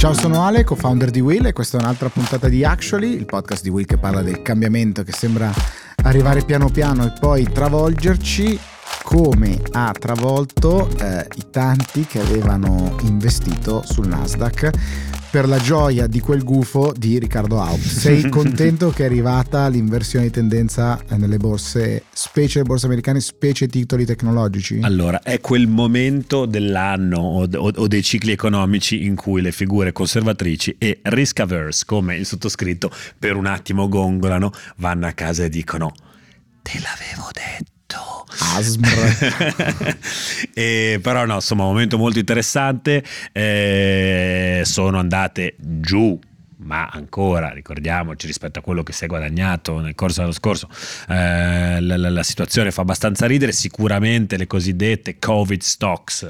Ciao, sono Ale, co-founder di Will e questa è un'altra puntata di Actually, il podcast di Will che parla del cambiamento che sembra arrivare piano piano e poi travolgerci come ha travolto eh, i tanti che avevano investito sul Nasdaq per la gioia di quel gufo di Riccardo Haupt. Sei contento che è arrivata l'inversione di tendenza nelle borse, specie le borse americane, specie titoli tecnologici? Allora, è quel momento dell'anno o, o, o dei cicli economici in cui le figure conservatrici e risk averse, come il sottoscritto, per un attimo gongolano, vanno a casa e dicono te l'avevo detto. Asmr. e, però no, insomma, un momento molto interessante. Eh, sono andate giù ma ancora ricordiamoci rispetto a quello che si è guadagnato nel corso dello scorso eh, la, la, la, situazione fa abbastanza ridere sicuramente le cosiddette covid stocks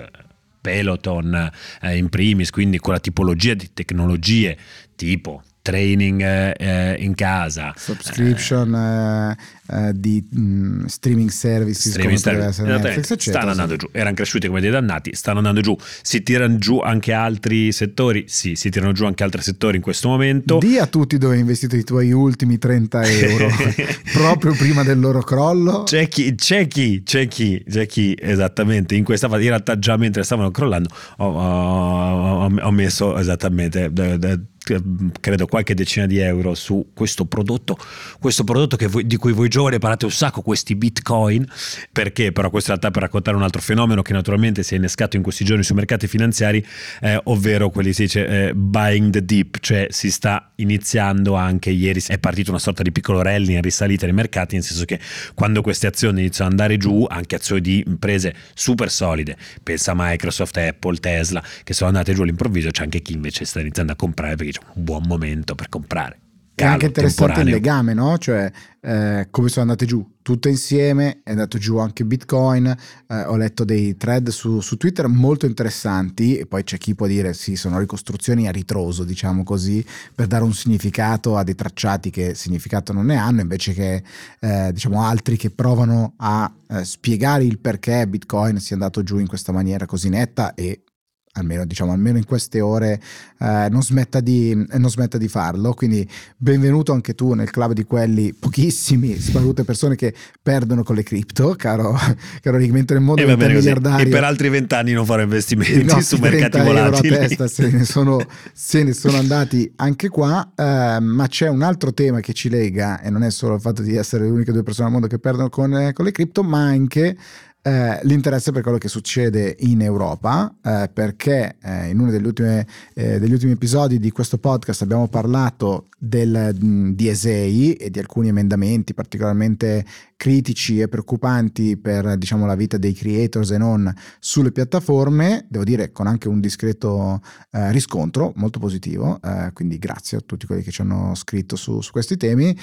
Peloton eh, in primis quindi quella tipologia di tecnologie tipo training eh, in casa subscription eh, di mh, mm, streaming services streaming service. Netflix, eccetera, stanno andando giù. Erano cresciuti come dei dannati. Stanno andando giù. Si tirano giù anche altri settori? Sì si tirano giù anche altri settori in questo momento. Di a tutti dove hai investito i tuoi ultimi 30 euro. Proprio prima del loro crollo? C'è chi c'è chi c'è chi c'è chi esattamente. In questa fase in realtà già mentre stavano crollando ho, ho, ho messo esattamente credo qualche decina di euro su questo prodotto, questo prodotto voi, di cui voi giovani parlate un sacco, questi bitcoin, perché però questo in realtà per raccontare un altro fenomeno che naturalmente si è innescato in questi giorni sui mercati finanziari, eh, ovvero quelli si dice eh, buying the dip, cioè si sta iniziando anche ieri, è partito una sorta di piccolo rally in risalita nei mercati, nel senso che quando queste azioni iniziano ad andare giù, anche azioni di imprese super solide, pensa a Microsoft, Apple, Tesla, che sono andate giù all'improvviso, c'è anche chi invece sta iniziando a comprare perché c'è un buon momento per comprare. È anche interessante temporaneo. il legame, no? Cioè, eh, come sono andate giù tutte insieme, è andato giù anche Bitcoin. Eh, ho letto dei thread su, su, Twitter molto interessanti, e poi c'è chi può dire sì, sono ricostruzioni a ritroso, diciamo così, per dare un significato a dei tracciati che significato non ne hanno, invece che eh, diciamo altri che provano a eh, spiegare il perché Bitcoin sia andato giù in questa maniera così netta e almeno, diciamo, almeno in queste ore eh, non, smetta di, non, smetta di, farlo. Quindi benvenuto anche tu nel club di quelli pochissimi, sparute persone che perdono con le cripto, caro, caro Rick, mentre nel mondo e, miliardario... e per altri vent'anni non farò investimenti su mercati volatili. Testa, se, ne sono, se ne sono andati anche qua, eh, ma c'è un altro tema che ci lega e non è solo il fatto di essere le uniche due persone al mondo che perdono con, eh, con le cripto, ma anche eh, l'interesse per quello che succede in Europa, eh, perché eh, in uno degli ultimi, eh, degli ultimi, episodi di questo podcast abbiamo parlato del, di ESEI e di alcuni emendamenti particolarmente critici e preoccupanti per diciamo, la vita dei creators e non sulle piattaforme, devo dire con anche un discreto eh, riscontro molto positivo, eh, quindi grazie a tutti quelli che ci hanno scritto su, su questi temi.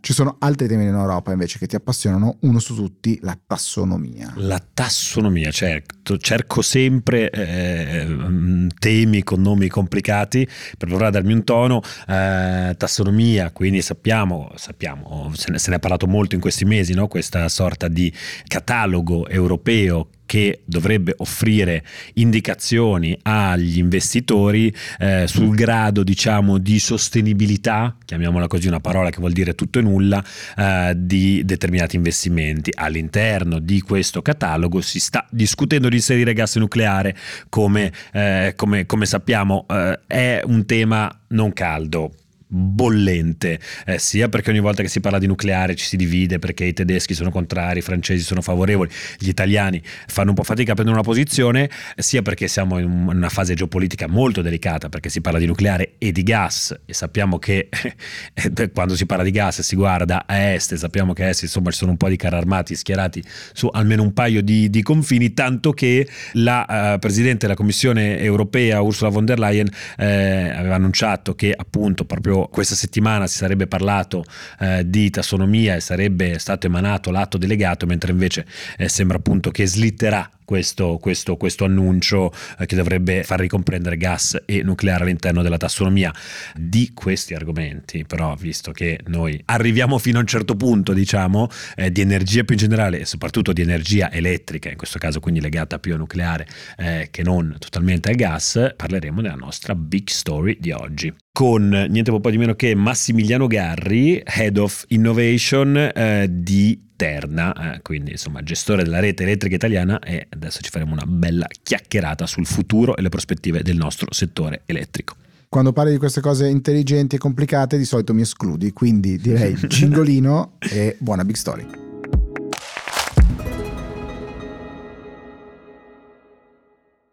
ci sono altri temi in Europa invece che ti appassionano, uno su tutti, la tassonomia? La tassonomia, certo, cerco sempre eh, temi con nomi complicati per provare darmi un tono. Eh, tassonomia, quindi sappiamo, sappiamo se, ne, se ne, è parlato molto in questi mesi, no? questa sorta di catalogo europeo che dovrebbe offrire indicazioni agli investitori eh, sul grado diciamo di sostenibilità, chiamiamola così una parola che vuol dire tutto e nulla, eh, di determinati investimenti. All'interno di questo catalogo si sta discutendo di inserire gas nucleare come, eh, come, come sappiamo eh, è un tema non caldo bollente, eh, sia perché ogni volta che si parla di nucleare ci si divide perché i tedeschi sono contrari, i francesi sono favorevoli, gli italiani fanno un po' fatica a prendere una posizione, sia perché siamo in una fase geopolitica molto delicata perché si parla di nucleare e di gas e sappiamo che eh, quando si parla di gas si guarda a est e sappiamo che a est insomma ci sono un po' di carri armati schierati su almeno un paio di, di confini, tanto che la uh, Presidente della Commissione europea Ursula von der Leyen eh, aveva annunciato che appunto proprio questa settimana si sarebbe parlato eh, di tassonomia e sarebbe stato emanato l'atto delegato, mentre invece eh, sembra appunto che slitterà questo, questo, questo annuncio eh, che dovrebbe far ricomprendere gas e nucleare all'interno della tassonomia. Di questi argomenti, però, visto che noi arriviamo fino a un certo punto, diciamo, eh, di energia più in generale e soprattutto di energia elettrica, in questo caso quindi legata più a nucleare eh, che non totalmente al gas, parleremo della nostra big story di oggi con niente po' di meno che Massimiliano Garri, Head of Innovation eh, di Terna, eh, quindi insomma gestore della rete elettrica italiana e adesso ci faremo una bella chiacchierata sul futuro e le prospettive del nostro settore elettrico. Quando parli di queste cose intelligenti e complicate di solito mi escludi, quindi direi cingolino e buona big story.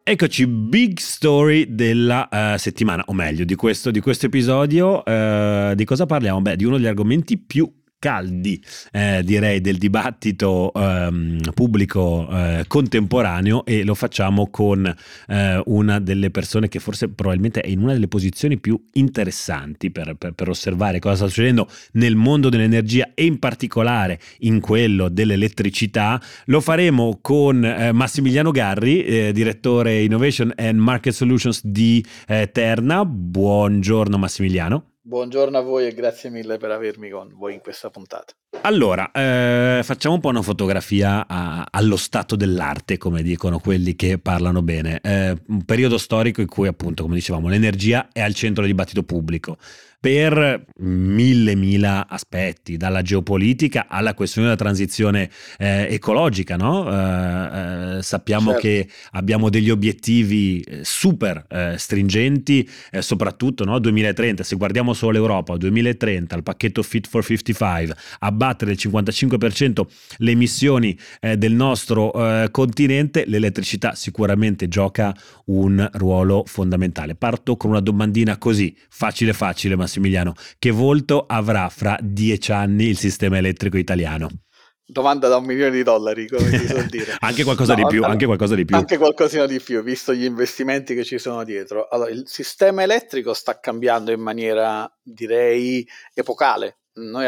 Eccoci, big story della uh, settimana, o meglio, di questo, di questo episodio. Uh, di cosa parliamo? Beh, di uno degli argomenti più caldi, eh, direi, del dibattito ehm, pubblico eh, contemporaneo e lo facciamo con eh, una delle persone che forse probabilmente è in una delle posizioni più interessanti per, per, per, osservare cosa sta succedendo nel mondo dell'energia e in particolare in quello dell'elettricità. Lo faremo con eh, Massimiliano Garri, eh, direttore Innovation and Market Solutions di eh, Terna. Buongiorno Massimiliano. Buongiorno a voi e grazie mille per avermi con voi in questa puntata. Allora, eh, facciamo un po' una fotografia a, allo stato dell'arte, come dicono quelli che parlano bene. Eh, un periodo storico in cui, appunto, come dicevamo, l'energia è al centro del dibattito pubblico per mille mila aspetti, dalla geopolitica alla questione della transizione eh, ecologica. No? Eh, eh, sappiamo certo. che abbiamo degli obiettivi eh, super eh, stringenti, eh, soprattutto no? 2030, se guardiamo solo l'Europa, 2030, il pacchetto Fit for 55, abbattere del 55% le emissioni del nostro continente, l'elettricità sicuramente gioca un ruolo fondamentale. Parto con una domandina così, facile facile, ma Massimiliano, che volto avrà fra dieci anni il sistema elettrico italiano? Domanda da un milione di dollari, come si suol dire. anche qualcosa no, di più, anche qualcosa di più. Anche qualcosina di più, visto gli investimenti che ci sono dietro. Allora, il sistema elettrico sta cambiando in maniera, direi, epocale noi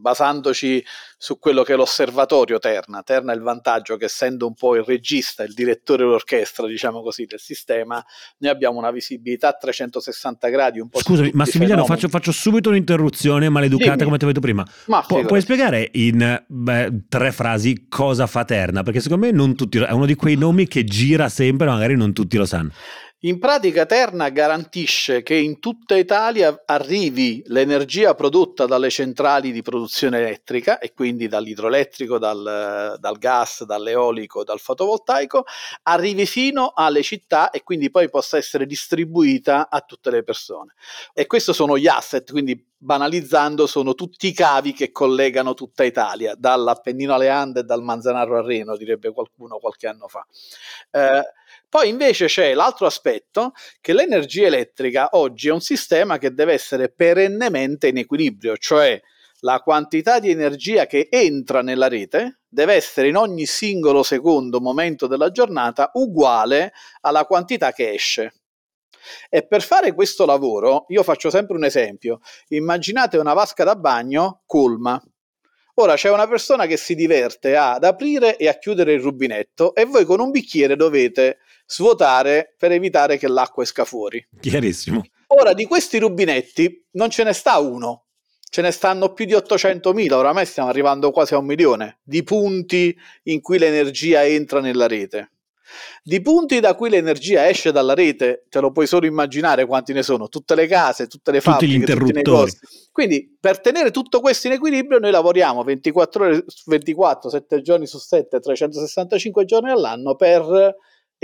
basandoci su quello che è l'osservatorio Terna, Terna ha il vantaggio che essendo un po' il regista, il direttore d'orchestra, diciamo così, del sistema, noi abbiamo una visibilità a 360 gradi un po' Scusami, Massimiliano, faccio, faccio, subito un'interruzione maleducata Dimmi. come ti ho detto prima. Pu- puoi spiegare in beh, tre frasi cosa fa Terna? Perché secondo me non tutti, è uno di quei nomi che gira sempre, magari non tutti lo sanno. In pratica Terna garantisce che in tutta Italia arrivi l'energia prodotta dalle centrali di produzione elettrica e quindi dall'idroelettrico, dal, dal, gas, dall'eolico, dal fotovoltaico, arrivi fino alle città e quindi poi possa essere distribuita a tutte le persone. E questi sono gli asset, quindi banalizzando sono tutti i cavi che collegano tutta Italia, dall'Appennino alle Ande e dal Manzanaro al Reno, direbbe qualcuno qualche anno fa. Eh, poi invece c'è l'altro aspetto che l'energia elettrica oggi è un sistema che deve essere perennemente in equilibrio, cioè la quantità di energia che entra nella rete deve essere in ogni singolo secondo momento della giornata uguale alla quantità che esce. E per fare questo lavoro, io faccio sempre un esempio. Immaginate una vasca da bagno colma. Ora c'è una persona che si diverte ad aprire e a chiudere il rubinetto e voi con un bicchiere dovete svuotare per evitare che l'acqua esca fuori. Chiarissimo. Ora, di questi rubinetti non ce ne sta uno, ce ne stanno più di 800.000, oramai stiamo arrivando quasi a un milione di punti in cui l'energia entra nella rete. Di punti da cui l'energia esce dalla rete, te lo puoi solo immaginare quanti ne sono, tutte le case, tutte le tutti fabbriche, gli interruttori. Quindi per tenere tutto questo in equilibrio noi lavoriamo 24 ore su 24, 7 giorni su 7, 365 giorni all'anno per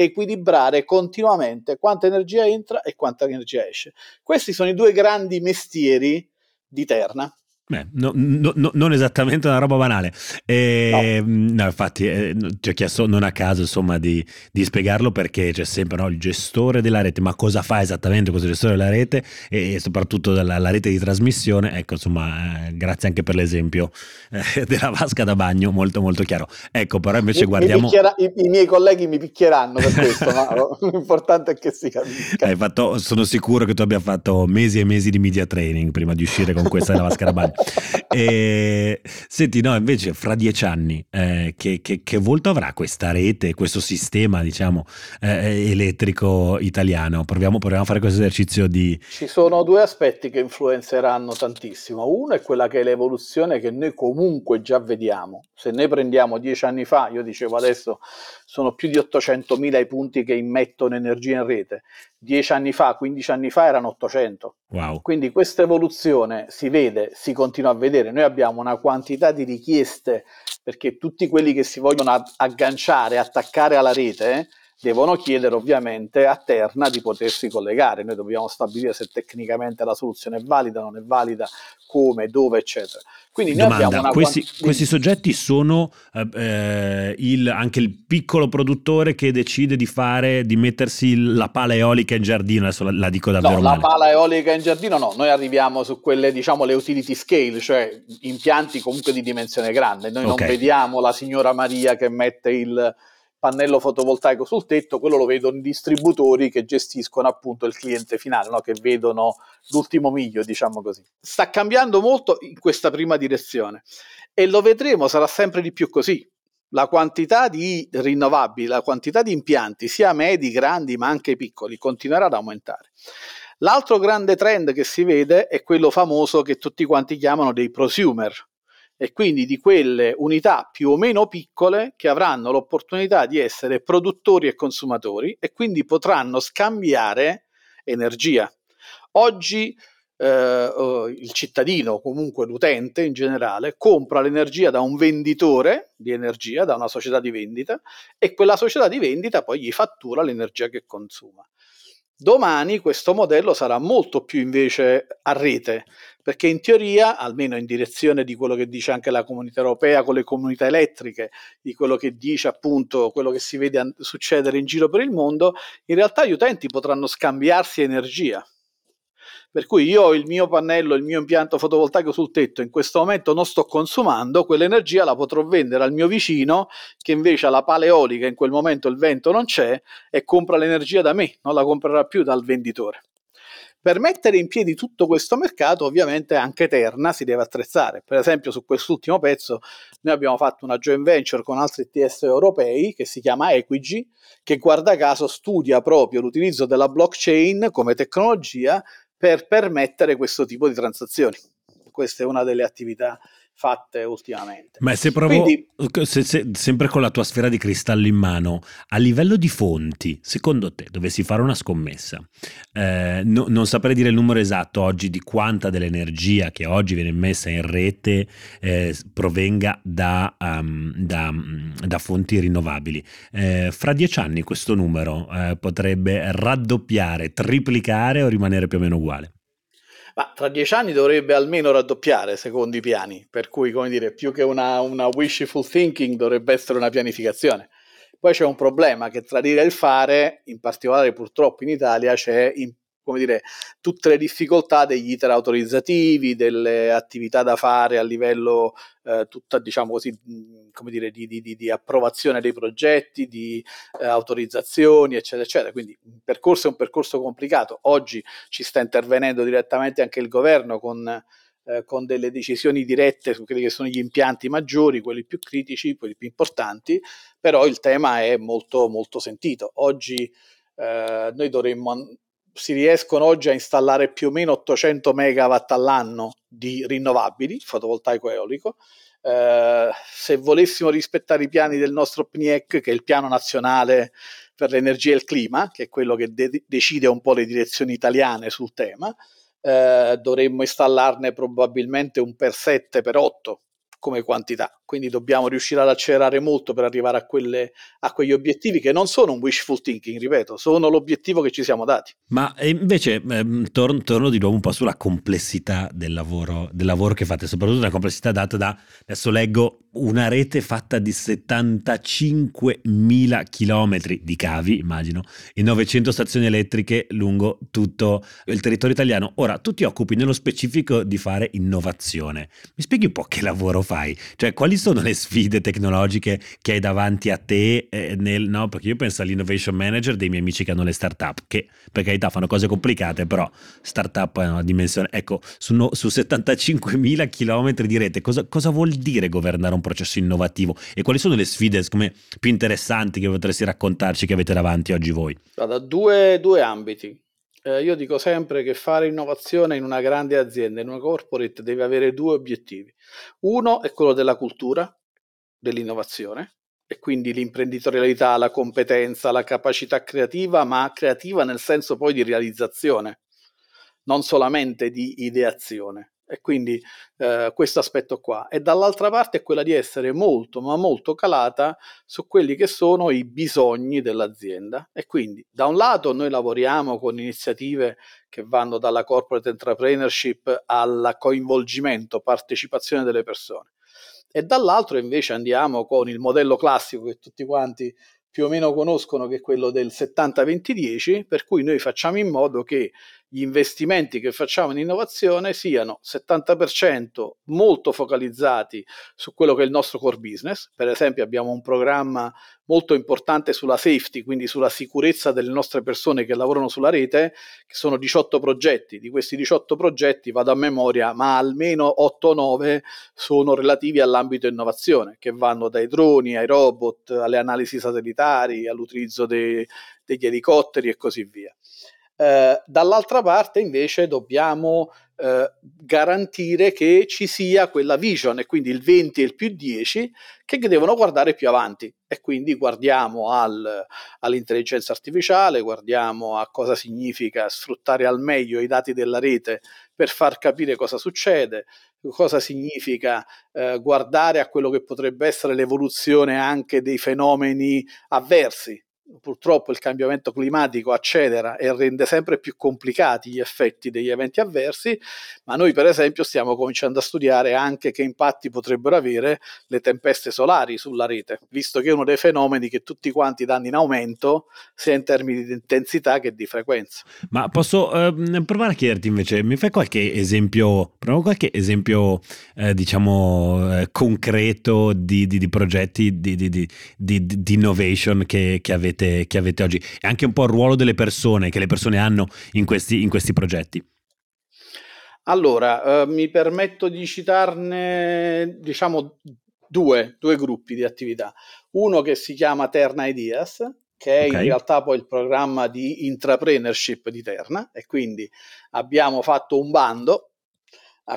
equilibrare continuamente quanta energia entra e quanta energia esce. Questi sono i due grandi mestieri di Terna. Beh, no, no, no, non esattamente una roba banale. E, no. infatti, eh, ti ho chiesto non a caso insomma di, di spiegarlo perché c'è sempre il gestore della rete, ma cosa fa esattamente questo gestore della rete e, e soprattutto della rete di trasmissione? Ecco, insomma, eh, grazie anche per l'esempio eh, della vasca da bagno, molto molto chiaro. Ecco, però invece mi, guardiamo... Mi i, I, miei colleghi mi picchieranno per questo, ma l'importante è che si capisca. Fatto, sono sicuro che tu abbia fatto mesi e mesi di media training prima di uscire con questa della vasca da bagno. e, senti, no, invece fra dieci anni eh, che, che, che, volto avrà questa rete, questo sistema, diciamo, eh, elettrico italiano? Proviamo, proviamo, a fare questo esercizio di... Ci sono due aspetti che influenzeranno tantissimo. Uno è quella che è l'evoluzione che noi comunque già vediamo. Se noi prendiamo dieci anni fa, io dicevo adesso sono più di 800.000 i punti che immettono energia in rete. Dieci anni fa, 15 anni fa erano 800. Wow. Quindi questa evoluzione si vede, si continua a vedere. Noi abbiamo una quantità di richieste perché tutti quelli che si vogliono agganciare, attaccare alla rete, devono chiedere ovviamente a Terna di potersi collegare. Noi dobbiamo stabilire se tecnicamente la soluzione è valida, non è valida, come, dove, eccetera. Quindi noi Domanda, abbiamo questi, quanti... questi soggetti sono eh, eh, il, anche il piccolo produttore che decide di fare, di mettersi la pala eolica in giardino, adesso la, la dico davvero no, male. la pala eolica in giardino no, noi arriviamo su quelle, diciamo, le utility scale, cioè impianti comunque di dimensione grande. Noi okay. non vediamo la signora Maria che mette il pannello fotovoltaico sul tetto, quello lo vedono i distributori che gestiscono appunto il cliente finale, no? che vedono l'ultimo miglio, diciamo così. Sta cambiando molto in questa prima direzione e lo vedremo, sarà sempre di più così. La quantità di rinnovabili, la quantità di impianti, sia medi, grandi, ma anche piccoli, continuerà ad aumentare. L'altro grande trend che si vede è quello famoso che tutti quanti chiamano dei prosumer, e quindi di quelle unità più o meno piccole che avranno l'opportunità di essere produttori e consumatori e quindi potranno scambiare energia. Oggi eh, il cittadino, comunque l'utente in generale, compra l'energia da un venditore di energia, da una società di vendita, e quella società di vendita poi gli fattura l'energia che consuma. Domani questo modello sarà molto più invece a rete, perché in teoria, almeno in direzione di quello che dice anche la comunità europea con le comunità elettriche, di quello che dice appunto quello che si vede succedere in giro per il mondo, in realtà gli utenti potranno scambiarsi energia. Per cui io ho il mio pannello, il mio impianto fotovoltaico sul tetto, in questo momento non sto consumando, quell'energia la potrò vendere al mio vicino che invece ha la pala eolica, in quel momento il vento non c'è e compra l'energia da me, non la comprerà più dal venditore. Per mettere in piedi tutto questo mercato, ovviamente anche Terna si deve attrezzare. Per esempio, su quest'ultimo pezzo, noi abbiamo fatto una joint venture con altri TS europei che si chiama Equigi, che guarda caso studia proprio l'utilizzo della blockchain come tecnologia per permettere questo tipo di transazioni. Questa è una delle attività fatte ultimamente. Ma se provo, Quindi, se, se, sempre con la tua sfera di cristallo in mano, a livello di fonti, secondo te, dovessi fare una scommessa, eh, no, non saprei dire il numero esatto oggi di quanta dell'energia che oggi viene messa in rete eh, provenga da, um, da, da, fonti rinnovabili. Eh, fra dieci anni questo numero eh, potrebbe raddoppiare, triplicare o rimanere più o meno uguale? Ma tra dieci anni dovrebbe almeno raddoppiare secondo i piani, per cui, come dire, più che una, una wishful thinking dovrebbe essere una pianificazione. Poi c'è un problema che tra dire e fare, in particolare purtroppo in Italia, c'è in come dire, tutte le difficoltà degli iter autorizzativi, delle attività da fare a livello eh, tutta, diciamo così, come dire, di, di, di, approvazione dei progetti, di eh, autorizzazioni, eccetera, eccetera. Quindi il percorso è un percorso complicato. Oggi ci sta intervenendo direttamente anche il governo con, eh, con delle decisioni dirette su quelli che sono gli impianti maggiori, quelli più critici, quelli più importanti, però il tema è molto, molto sentito. Oggi eh, noi dovremmo si riescono oggi a installare più o meno 800 megawatt all'anno di rinnovabili, fotovoltaico eolico. Eh, se volessimo rispettare i piani del nostro PNIEC, che è il piano nazionale per l'energia e il clima, che è quello che de- decide un po' le direzioni italiane sul tema, eh, dovremmo installarne probabilmente un per 7 per 8 come quantità. Quindi dobbiamo riuscire ad accelerare molto per arrivare a, quelle, a quegli obiettivi che non sono un wishful thinking, ripeto, sono l'obiettivo che ci siamo dati. Ma invece ehm, torno, torno, di nuovo un po' sulla complessità del lavoro, del lavoro che fate, soprattutto la complessità data da, adesso leggo, una rete fatta di 75.000 chilometri di cavi, immagino, e 900 stazioni elettriche lungo tutto il territorio italiano. Ora, tu ti occupi nello specifico di fare innovazione. Mi spieghi un po' che lavoro fai? Cioè, quali sono le sfide tecnologiche che hai davanti a te? Eh, nel, no? Perché io penso all'innovation manager dei miei amici che hanno le startup, che per carità fanno cose complicate, però startup è una dimensione. Ecco, su, no, su 75.000 km di rete, cosa, cosa, vuol dire governare un processo innovativo? E quali sono le sfide me, più interessanti che potresti raccontarci che avete davanti oggi voi? Guarda, due, due ambiti. Eh, io dico sempre che fare innovazione in una grande azienda, in una corporate, deve avere due obiettivi. Uno è quello della cultura dell'innovazione e quindi l'imprenditorialità, la competenza, la capacità creativa, ma creativa nel senso poi di realizzazione, non solamente di ideazione e quindi eh, questo aspetto qua. E dall'altra parte è quella di essere molto, ma molto calata su quelli che sono i bisogni dell'azienda. E quindi da un lato noi lavoriamo con iniziative che vanno dalla corporate entrepreneurship al coinvolgimento, partecipazione delle persone. E dall'altro invece andiamo con il modello classico che tutti quanti più o meno conoscono che è quello del 70-20-10, per cui noi facciamo in modo che gli investimenti che facciamo in innovazione siano 70% molto focalizzati su quello che è il nostro core business. Per esempio abbiamo un programma molto importante sulla safety, quindi sulla sicurezza delle nostre persone che lavorano sulla rete, che sono 18 progetti. Di questi 18 progetti vado a memoria, ma almeno 8 o 9 sono relativi all'ambito innovazione, che vanno dai droni ai robot, alle analisi satellitari, all'utilizzo dei, degli elicotteri e così via. Eh, dall'altra parte invece dobbiamo eh, garantire che ci sia quella vision e quindi il 20 e il più 10 che devono guardare più avanti. E quindi guardiamo al, all'intelligenza artificiale, guardiamo a cosa significa sfruttare al meglio i dati della rete per far capire cosa succede, cosa significa eh, guardare a quello che potrebbe essere l'evoluzione anche dei fenomeni avversi purtroppo il cambiamento climatico accelera e rende sempre più complicati gli effetti degli eventi avversi, ma noi per esempio stiamo cominciando a studiare anche che impatti potrebbero avere le tempeste solari sulla rete, visto che è uno dei fenomeni che tutti quanti danno in aumento sia in termini di intensità che di frequenza. Ma posso eh, provare a chiederti invece, mi fai qualche esempio, qualche esempio eh, diciamo eh, concreto di, di, di progetti di, di, innovation che, che avete avete, che avete oggi e anche un po' il ruolo delle persone che le persone hanno in questi, in questi progetti. Allora, eh, mi permetto di citarne, diciamo, due, due, gruppi di attività. Uno che si chiama Terna Ideas, che è okay. in realtà poi il programma di intrapreneurship di Terna, e quindi abbiamo fatto un bando.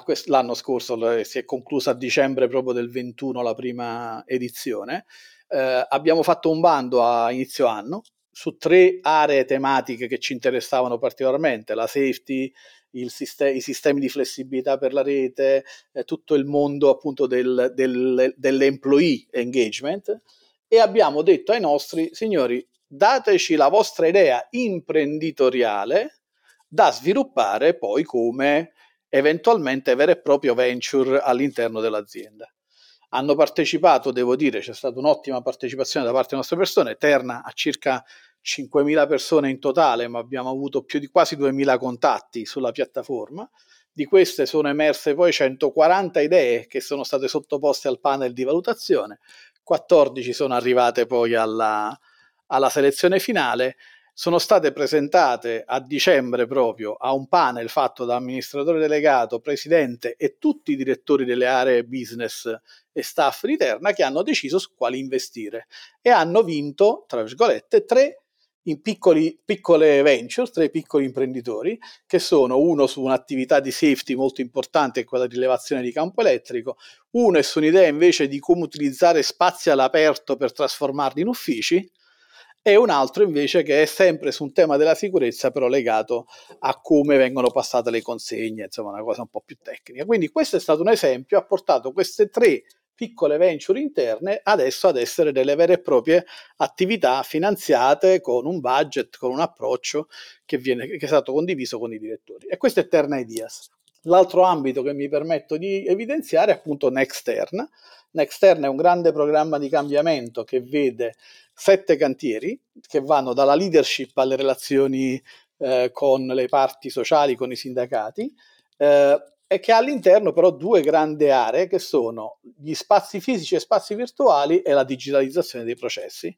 Quest- l'anno scorso si è conclusa a dicembre proprio del 21 la prima edizione eh, abbiamo fatto un bando a inizio anno su tre aree tematiche che ci interessavano particolarmente, la safety, siste- i sistemi di flessibilità per la rete, eh, tutto il mondo appunto del, del, dell'employee engagement. E abbiamo detto ai nostri signori dateci la vostra idea imprenditoriale da sviluppare poi come eventualmente vero e proprio venture all'interno dell'azienda hanno partecipato, devo dire, c'è stata un'ottima partecipazione da parte delle nostre persone, Terna ha circa 5.000 persone in totale, ma abbiamo avuto più di quasi 2.000 contatti sulla piattaforma. Di queste sono emerse poi 140 idee che sono state sottoposte al panel di valutazione, 14 sono arrivate poi alla, alla selezione finale sono state presentate a dicembre proprio a un panel fatto da amministratore delegato, presidente e tutti i direttori delle aree business e staff di Terna che hanno deciso su quali investire. E hanno vinto, tra virgolette, tre in piccoli, piccole venture, tre piccoli imprenditori, che sono uno su un'attività di safety molto importante, quella di rilevazione di campo elettrico, uno è su un'idea invece di come utilizzare spazi all'aperto per trasformarli in uffici, e un altro invece che è sempre su un tema della sicurezza, però legato a come vengono passate le consegne, insomma una cosa un po' più tecnica. Quindi questo è stato un esempio, ha portato queste tre piccole venture interne adesso ad essere delle vere e proprie attività finanziate con un budget, con un approccio che, viene, che è stato condiviso con i direttori. E questo è Terna Ideas. L'altro ambito che mi permetto di evidenziare è appunto Nextern. Nextern è un grande programma di cambiamento che vede sette cantieri che vanno dalla leadership alle relazioni eh, con le parti sociali, con i sindacati. Eh, e che ha all'interno però due grandi aree che sono gli spazi fisici e spazi virtuali e la digitalizzazione dei processi.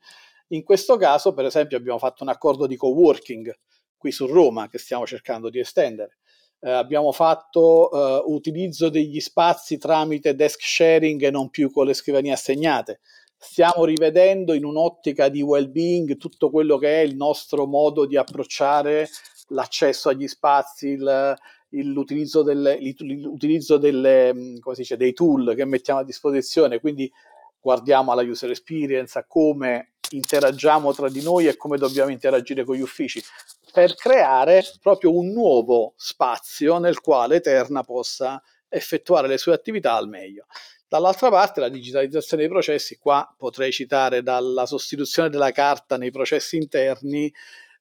In questo caso, per esempio, abbiamo fatto un accordo di coworking qui su Roma che stiamo cercando di estendere. Eh, abbiamo fatto eh, utilizzo degli spazi tramite desk sharing e non più con le scrivanie assegnate. Stiamo rivedendo in un'ottica di well-being tutto quello che è il nostro modo di approcciare l'accesso agli spazi, il, l'utilizzo, delle, l'utilizzo delle, mm, dice, dei tool che mettiamo a disposizione, quindi guardiamo alla user experience, a come interagiamo tra di noi e come dobbiamo interagire con gli uffici, per creare proprio un nuovo spazio nel quale Eterna possa effettuare le sue attività al meglio. Dall'altra parte la digitalizzazione dei processi, qua potrei citare dalla sostituzione della carta nei processi interni,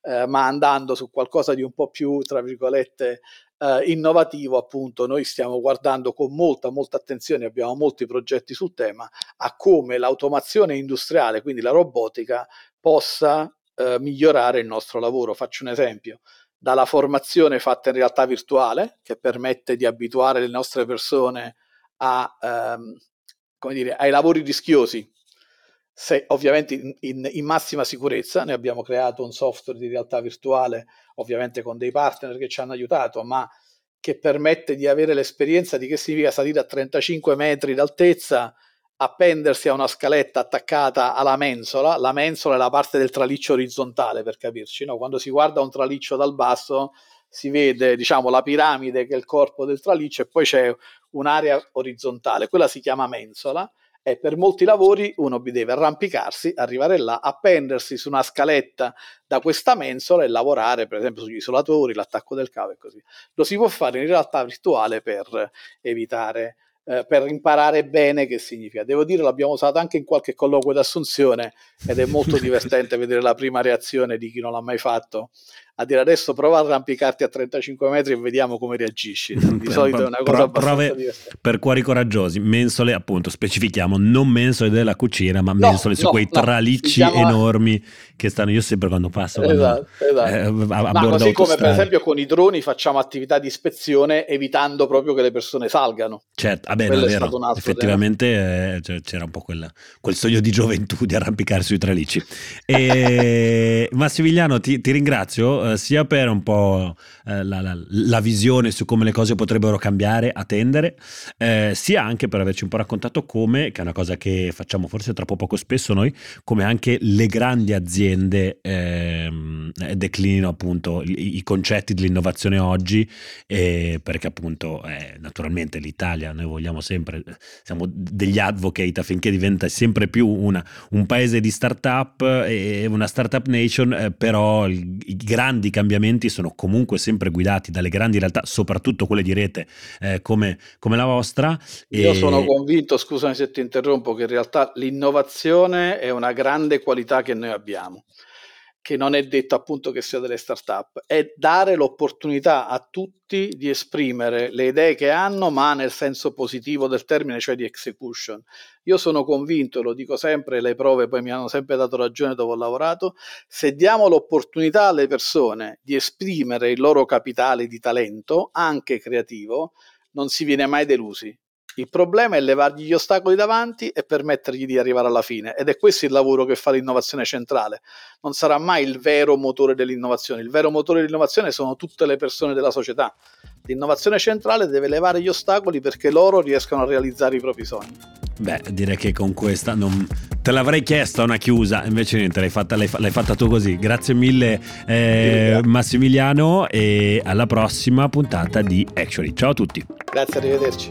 eh, ma andando su qualcosa di un po' più, tra virgolette, eh, innovativo, appunto, noi stiamo guardando con molta, molta attenzione, abbiamo molti progetti sul tema, a come l'automazione industriale, quindi la robotica, possa eh, migliorare il nostro lavoro. Faccio un esempio dalla formazione fatta in realtà virtuale, che permette di abituare le nostre persone a, ehm, dire, ai lavori rischiosi, se, ovviamente in, in, in, massima sicurezza. Noi abbiamo creato un software di realtà virtuale, ovviamente con dei partner che ci hanno aiutato, ma che permette di avere l'esperienza di che significa salire a 35 metri d'altezza, appendersi a una scaletta attaccata alla mensola. La mensola è la parte del traliccio orizzontale, per capirci. No? Quando si guarda un traliccio dal basso, si vede diciamo, la piramide che è il corpo del traliccio e poi c'è un'area orizzontale, quella si chiama mensola e per molti lavori uno deve arrampicarsi, arrivare là, appendersi su una scaletta da questa mensola e lavorare per esempio sugli isolatori, l'attacco del cavo e così. Lo si può fare in realtà virtuale per evitare eh, per imparare bene che significa. Devo dire, l'abbiamo usato anche in qualche colloquio d'assunzione ed è molto divertente vedere la prima reazione di chi non l'ha mai fatto a dire adesso prova a arrampicarti a 35 metri e vediamo come reagisci. Di solito è una cosa Pro, prove per cuori coraggiosi, mensole appunto, specifichiamo, non mensole della cucina, ma no, mensole su no, quei no, tralicci chiama... enormi che stanno io sempre quando passo esatto, quando, esatto. Eh, a, a ma così come per esempio con i droni facciamo attività di ispezione evitando proprio che le persone salgano. Certo, vabbè, è vero. effettivamente eh, c'era un po' quella, quel sogno di gioventù di arrampicarsi sui tralicci. E Massimiliano ti, ti ringrazio sia per un po' eh, la, la, visione su come le cose potrebbero cambiare, attendere, eh, sia anche per averci un po' raccontato come, che è una cosa che facciamo forse troppo poco spesso noi, come anche le grandi aziende ehm, declinino appunto i, i, concetti dell'innovazione oggi, perché appunto eh, naturalmente l'Italia, noi vogliamo sempre, siamo degli advocate affinché diventa sempre più una, un paese di start-up e una start-up nation, eh, però i, grandi cambiamenti sono comunque sempre guidati dalle grandi realtà, soprattutto quelle di rete eh, come, come, la vostra. Io e... sono convinto, scusami se ti interrompo, che in realtà l'innovazione è una grande qualità che noi abbiamo che non è detto appunto che sia delle start-up, è dare l'opportunità a tutti di esprimere le idee che hanno, ma nel senso positivo del termine, cioè di execution. Io sono convinto, lo dico sempre, le prove poi mi hanno sempre dato ragione dove ho lavorato, se diamo l'opportunità alle persone di esprimere il loro capitale di talento, anche creativo, non si viene mai delusi. Il problema è levargli gli ostacoli davanti e permettergli di arrivare alla fine ed è questo il lavoro che fa l'innovazione centrale. Non sarà mai il vero motore dell'innovazione, il vero motore dell'innovazione sono tutte le persone della società. L'innovazione centrale deve levare gli ostacoli perché loro riescano a realizzare i propri sogni. Beh, direi che con questa non te l'avrei chiesta una chiusa, invece niente, l'hai fatta, l'hai, l'hai fatta tu così. Grazie mille eh, Massimiliano e alla prossima puntata di Actually. Ciao a tutti. Grazie, arrivederci.